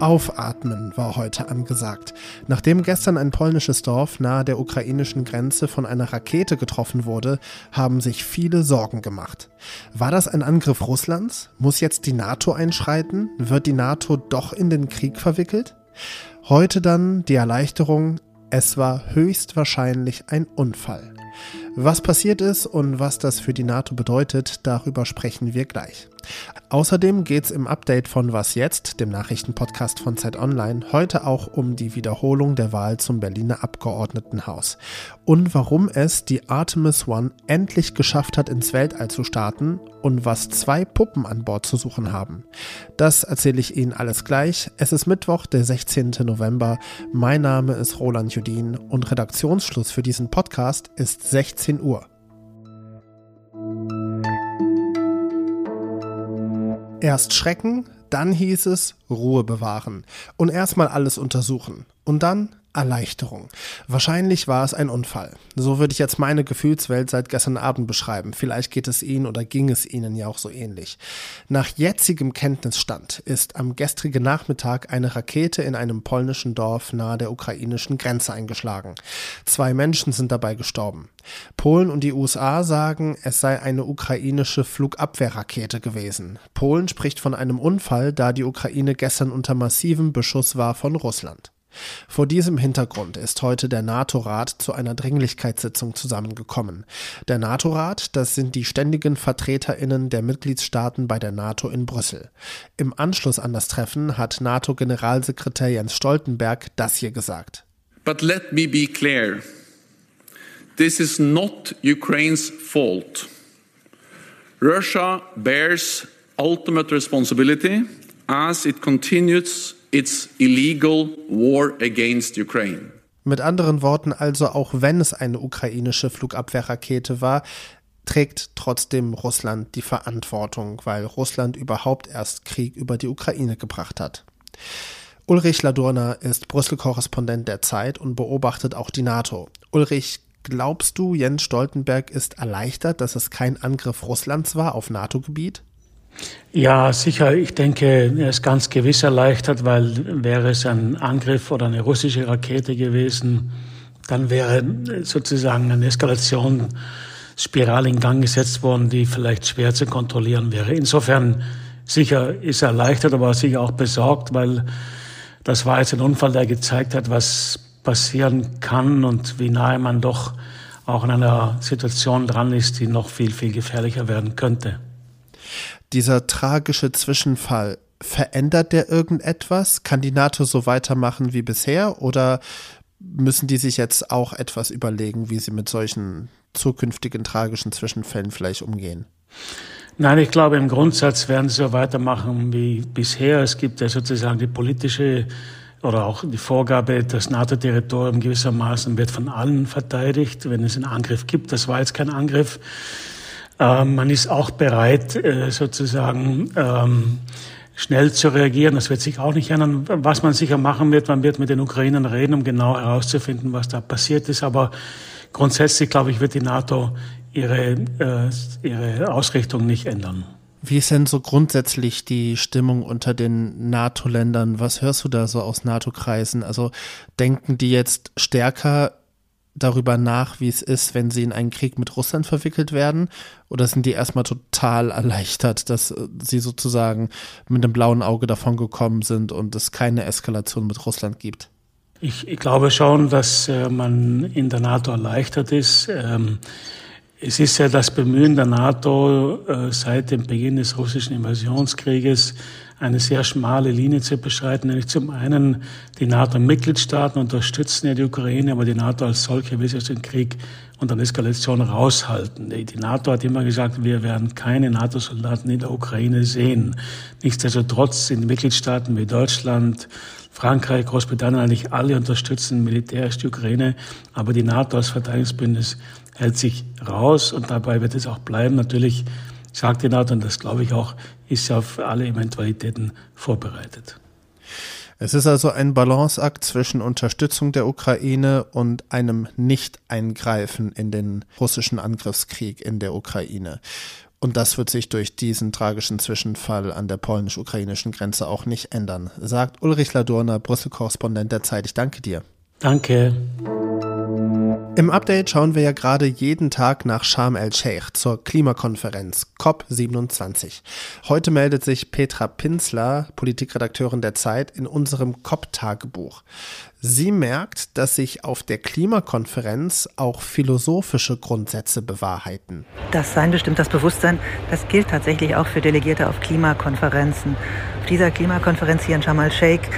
Aufatmen war heute angesagt. Nachdem gestern ein polnisches Dorf nahe der ukrainischen Grenze von einer Rakete getroffen wurde, haben sich viele Sorgen gemacht. War das ein Angriff Russlands? Muss jetzt die NATO einschreiten? Wird die NATO doch in den Krieg verwickelt? Heute dann die Erleichterung, es war höchstwahrscheinlich ein Unfall. Was passiert ist und was das für die NATO bedeutet, darüber sprechen wir gleich. Außerdem geht es im Update von Was jetzt, dem Nachrichtenpodcast von Zeit Online, heute auch um die Wiederholung der Wahl zum Berliner Abgeordnetenhaus und warum es die Artemis One endlich geschafft hat, ins Weltall zu starten und was zwei Puppen an Bord zu suchen haben. Das erzähle ich Ihnen alles gleich. Es ist Mittwoch, der 16. November. Mein Name ist Roland Judin und Redaktionsschluss für diesen Podcast ist 16 Uhr. Erst Schrecken, dann hieß es Ruhe bewahren und erstmal alles untersuchen. Und dann Erleichterung. Wahrscheinlich war es ein Unfall. So würde ich jetzt meine Gefühlswelt seit gestern Abend beschreiben. Vielleicht geht es Ihnen oder ging es Ihnen ja auch so ähnlich. Nach jetzigem Kenntnisstand ist am gestrigen Nachmittag eine Rakete in einem polnischen Dorf nahe der ukrainischen Grenze eingeschlagen. Zwei Menschen sind dabei gestorben. Polen und die USA sagen, es sei eine ukrainische Flugabwehrrakete gewesen. Polen spricht von einem Unfall, da die Ukraine gestern unter massivem Beschuss war von Russland. Vor diesem Hintergrund ist heute der NATO-Rat zu einer Dringlichkeitssitzung zusammengekommen. Der NATO-Rat, das sind die ständigen Vertreterinnen der Mitgliedstaaten bei der NATO in Brüssel. Im Anschluss an das Treffen hat NATO-Generalsekretär Jens Stoltenberg das hier gesagt. But let me be clear. This is not Ukraine's fault. Russia bears ultimate responsibility as it continues its illegal war against Ukraine. Mit anderen Worten also, auch wenn es eine ukrainische Flugabwehrrakete war, trägt trotzdem Russland die Verantwortung, weil Russland überhaupt erst Krieg über die Ukraine gebracht hat. Ulrich Ladurna ist Brüssel-Korrespondent der Zeit und beobachtet auch die NATO. Ulrich, glaubst du, Jens Stoltenberg ist erleichtert, dass es kein Angriff Russlands war auf NATO-Gebiet? Ja, sicher. Ich denke, er ist ganz gewiss erleichtert, weil wäre es ein Angriff oder eine russische Rakete gewesen, dann wäre sozusagen eine Eskalationsspirale in Gang gesetzt worden, die vielleicht schwer zu kontrollieren wäre. Insofern sicher ist er erleichtert, aber sicher auch besorgt, weil das war jetzt ein Unfall, der gezeigt hat, was passieren kann und wie nahe man doch auch in einer Situation dran ist, die noch viel, viel gefährlicher werden könnte dieser tragische Zwischenfall, verändert der irgendetwas? Kann die NATO so weitermachen wie bisher oder müssen die sich jetzt auch etwas überlegen, wie sie mit solchen zukünftigen tragischen Zwischenfällen vielleicht umgehen? Nein, ich glaube, im Grundsatz werden sie so weitermachen wie bisher. Es gibt ja sozusagen die politische oder auch die Vorgabe, das NATO-Territorium gewissermaßen wird von allen verteidigt, wenn es einen Angriff gibt. Das war jetzt kein Angriff. Ähm, man ist auch bereit, äh, sozusagen ähm, schnell zu reagieren. Das wird sich auch nicht ändern. Was man sicher machen wird, man wird mit den Ukrainern reden, um genau herauszufinden, was da passiert ist. Aber grundsätzlich, glaube ich, wird die NATO ihre, äh, ihre Ausrichtung nicht ändern. Wie ist denn so grundsätzlich die Stimmung unter den NATO-Ländern? Was hörst du da so aus NATO-Kreisen? Also denken die jetzt stärker darüber nach, wie es ist, wenn sie in einen Krieg mit Russland verwickelt werden? Oder sind die erstmal total erleichtert, dass äh, sie sozusagen mit einem blauen Auge davon gekommen sind und es keine Eskalation mit Russland gibt? Ich, ich glaube schon, dass äh, man in der NATO erleichtert ist. Ähm, es ist ja das Bemühen der NATO äh, seit dem Beginn des russischen Invasionskrieges, eine sehr schmale Linie zu beschreiten. Nämlich zum einen, die NATO-Mitgliedstaaten unterstützen ja die Ukraine, aber die NATO als solche will sich aus dem Krieg und an Eskalation raushalten. Die, NATO hat immer gesagt, wir werden keine NATO-Soldaten in der Ukraine sehen. Nichtsdestotrotz sind Mitgliedstaaten wie Deutschland, Frankreich, Großbritannien eigentlich alle unterstützen militärisch die Ukraine, aber die NATO als Verteidigungsbündnis hält sich raus und dabei wird es auch bleiben. Natürlich sagt die NATO, und das glaube ich auch, ist ja auf alle Eventualitäten vorbereitet. Es ist also ein Balanceakt zwischen Unterstützung der Ukraine und einem Nicht-Eingreifen in den russischen Angriffskrieg in der Ukraine. Und das wird sich durch diesen tragischen Zwischenfall an der polnisch-ukrainischen Grenze auch nicht ändern, sagt Ulrich Ladurner, Brüssel-Korrespondent der Zeit. Ich danke dir. Danke. Im Update schauen wir ja gerade jeden Tag nach Sharm el-Sheikh zur Klimakonferenz COP27. Heute meldet sich Petra Pinzler, Politikredakteurin der Zeit, in unserem COP-Tagebuch. Sie merkt, dass sich auf der Klimakonferenz auch philosophische Grundsätze bewahrheiten. Das Sein bestimmt das Bewusstsein, das gilt tatsächlich auch für Delegierte auf Klimakonferenzen. Auf dieser Klimakonferenz hier in Sharm el-Sheikh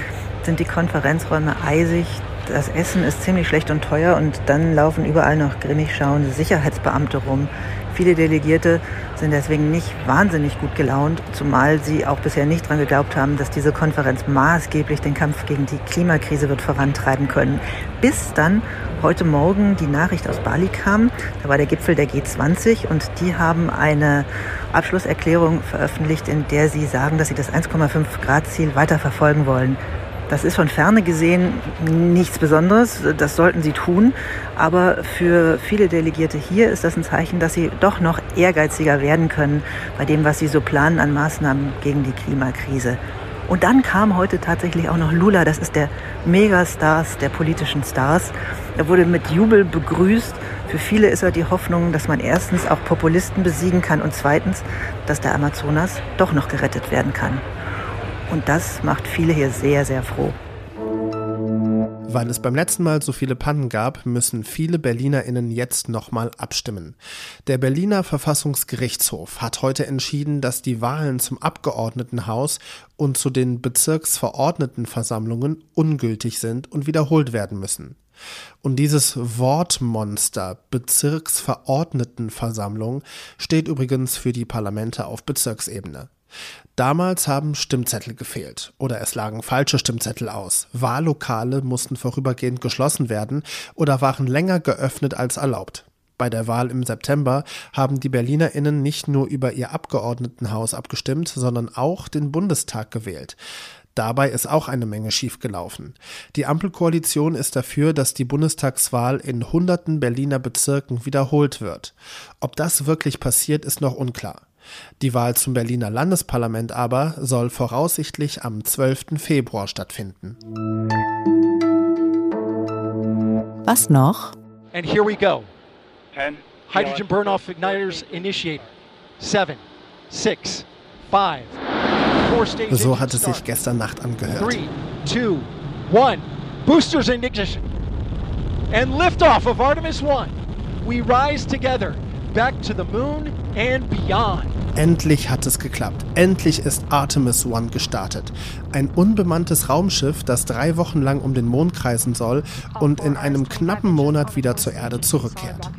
sind die Konferenzräume eisig, das Essen ist ziemlich schlecht und teuer und dann laufen überall noch grimmig schauende Sicherheitsbeamte rum. Viele Delegierte sind deswegen nicht wahnsinnig gut gelaunt, zumal sie auch bisher nicht daran geglaubt haben, dass diese Konferenz maßgeblich den Kampf gegen die Klimakrise wird vorantreiben können. Bis dann heute Morgen die Nachricht aus Bali kam, da war der Gipfel der G20 und die haben eine Abschlusserklärung veröffentlicht, in der sie sagen, dass sie das 1,5 Grad Ziel weiter verfolgen wollen. Das ist von ferne gesehen nichts Besonderes, das sollten sie tun. Aber für viele Delegierte hier ist das ein Zeichen, dass sie doch noch ehrgeiziger werden können bei dem, was sie so planen an Maßnahmen gegen die Klimakrise. Und dann kam heute tatsächlich auch noch Lula, das ist der Megastars der politischen Stars. Er wurde mit Jubel begrüßt. Für viele ist er die Hoffnung, dass man erstens auch Populisten besiegen kann und zweitens, dass der Amazonas doch noch gerettet werden kann. Und das macht viele hier sehr, sehr froh. Weil es beim letzten Mal so viele Pannen gab, müssen viele BerlinerInnen jetzt nochmal abstimmen. Der Berliner Verfassungsgerichtshof hat heute entschieden, dass die Wahlen zum Abgeordnetenhaus und zu den Bezirksverordnetenversammlungen ungültig sind und wiederholt werden müssen. Und dieses Wortmonster Bezirksverordnetenversammlung steht übrigens für die Parlamente auf Bezirksebene. Damals haben Stimmzettel gefehlt oder es lagen falsche Stimmzettel aus. Wahllokale mussten vorübergehend geschlossen werden oder waren länger geöffnet als erlaubt. Bei der Wahl im September haben die Berlinerinnen nicht nur über ihr Abgeordnetenhaus abgestimmt, sondern auch den Bundestag gewählt. Dabei ist auch eine Menge schiefgelaufen. Die Ampelkoalition ist dafür, dass die Bundestagswahl in hunderten Berliner Bezirken wiederholt wird. Ob das wirklich passiert, ist noch unklar. Die Wahl zum Berliner Landesparlament aber soll voraussichtlich am 12. Februar stattfinden. Was noch? And here we go. Hydrogen burn-off igniters initiated. Seven, six, five, So hat es sich gestern Nacht angehört. Three, two, one. Boosters in ignition. And liftoff of Artemis 1. We rise together back to the moon and beyond. Endlich hat es geklappt. Endlich ist Artemis One gestartet. Ein unbemanntes Raumschiff, das drei Wochen lang um den Mond kreisen soll und in einem knappen Monat wieder zur Erde zurückkehrt.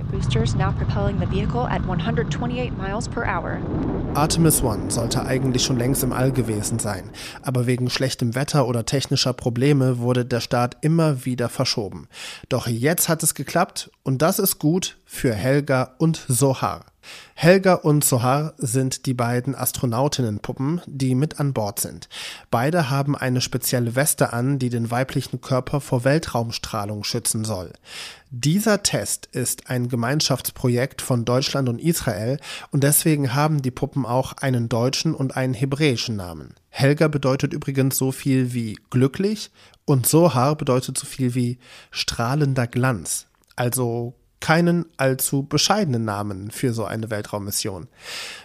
Artemis One sollte eigentlich schon längst im All gewesen sein, aber wegen schlechtem Wetter oder technischer Probleme wurde der Start immer wieder verschoben. Doch jetzt hat es geklappt und das ist gut für Helga und Sohar. Helga und Sohar sind die beiden Astronautinnenpuppen, die mit an Bord sind. Beide haben eine spezielle Weste an, die den weiblichen Körper vor Weltraumstrahlung schützen soll. Dieser Test ist ein Gemeinschaftsprojekt von Deutschland und Israel und deswegen haben die Puppen auch einen deutschen und einen hebräischen Namen. Helga bedeutet übrigens so viel wie glücklich und Sohar bedeutet so viel wie strahlender Glanz. Also keinen allzu bescheidenen Namen für so eine Weltraummission.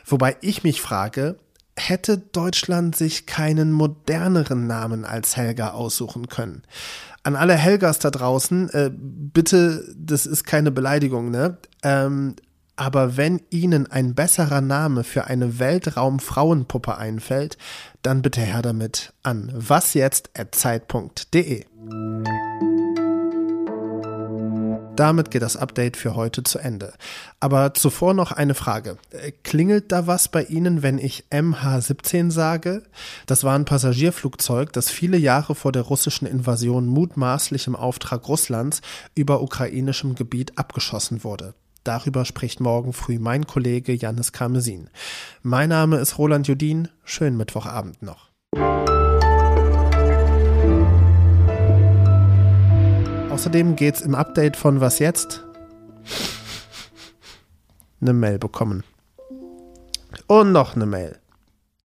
Wobei ich mich frage, hätte Deutschland sich keinen moderneren Namen als Helga aussuchen können? An alle Helgas da draußen, äh, bitte, das ist keine Beleidigung, ne? Ähm, aber wenn Ihnen ein besserer Name für eine Weltraumfrauenpuppe einfällt, dann bitte her damit an wasjetzt@zeit.de. Damit geht das Update für heute zu Ende. Aber zuvor noch eine Frage. Äh, klingelt da was bei Ihnen, wenn ich MH17 sage? Das war ein Passagierflugzeug, das viele Jahre vor der russischen Invasion mutmaßlich im Auftrag Russlands über ukrainischem Gebiet abgeschossen wurde. Darüber spricht morgen früh mein Kollege Janis Karmesin. Mein Name ist Roland Judin. Schönen Mittwochabend noch. Außerdem geht's im Update von Was jetzt? Eine Mail bekommen. Und noch eine Mail.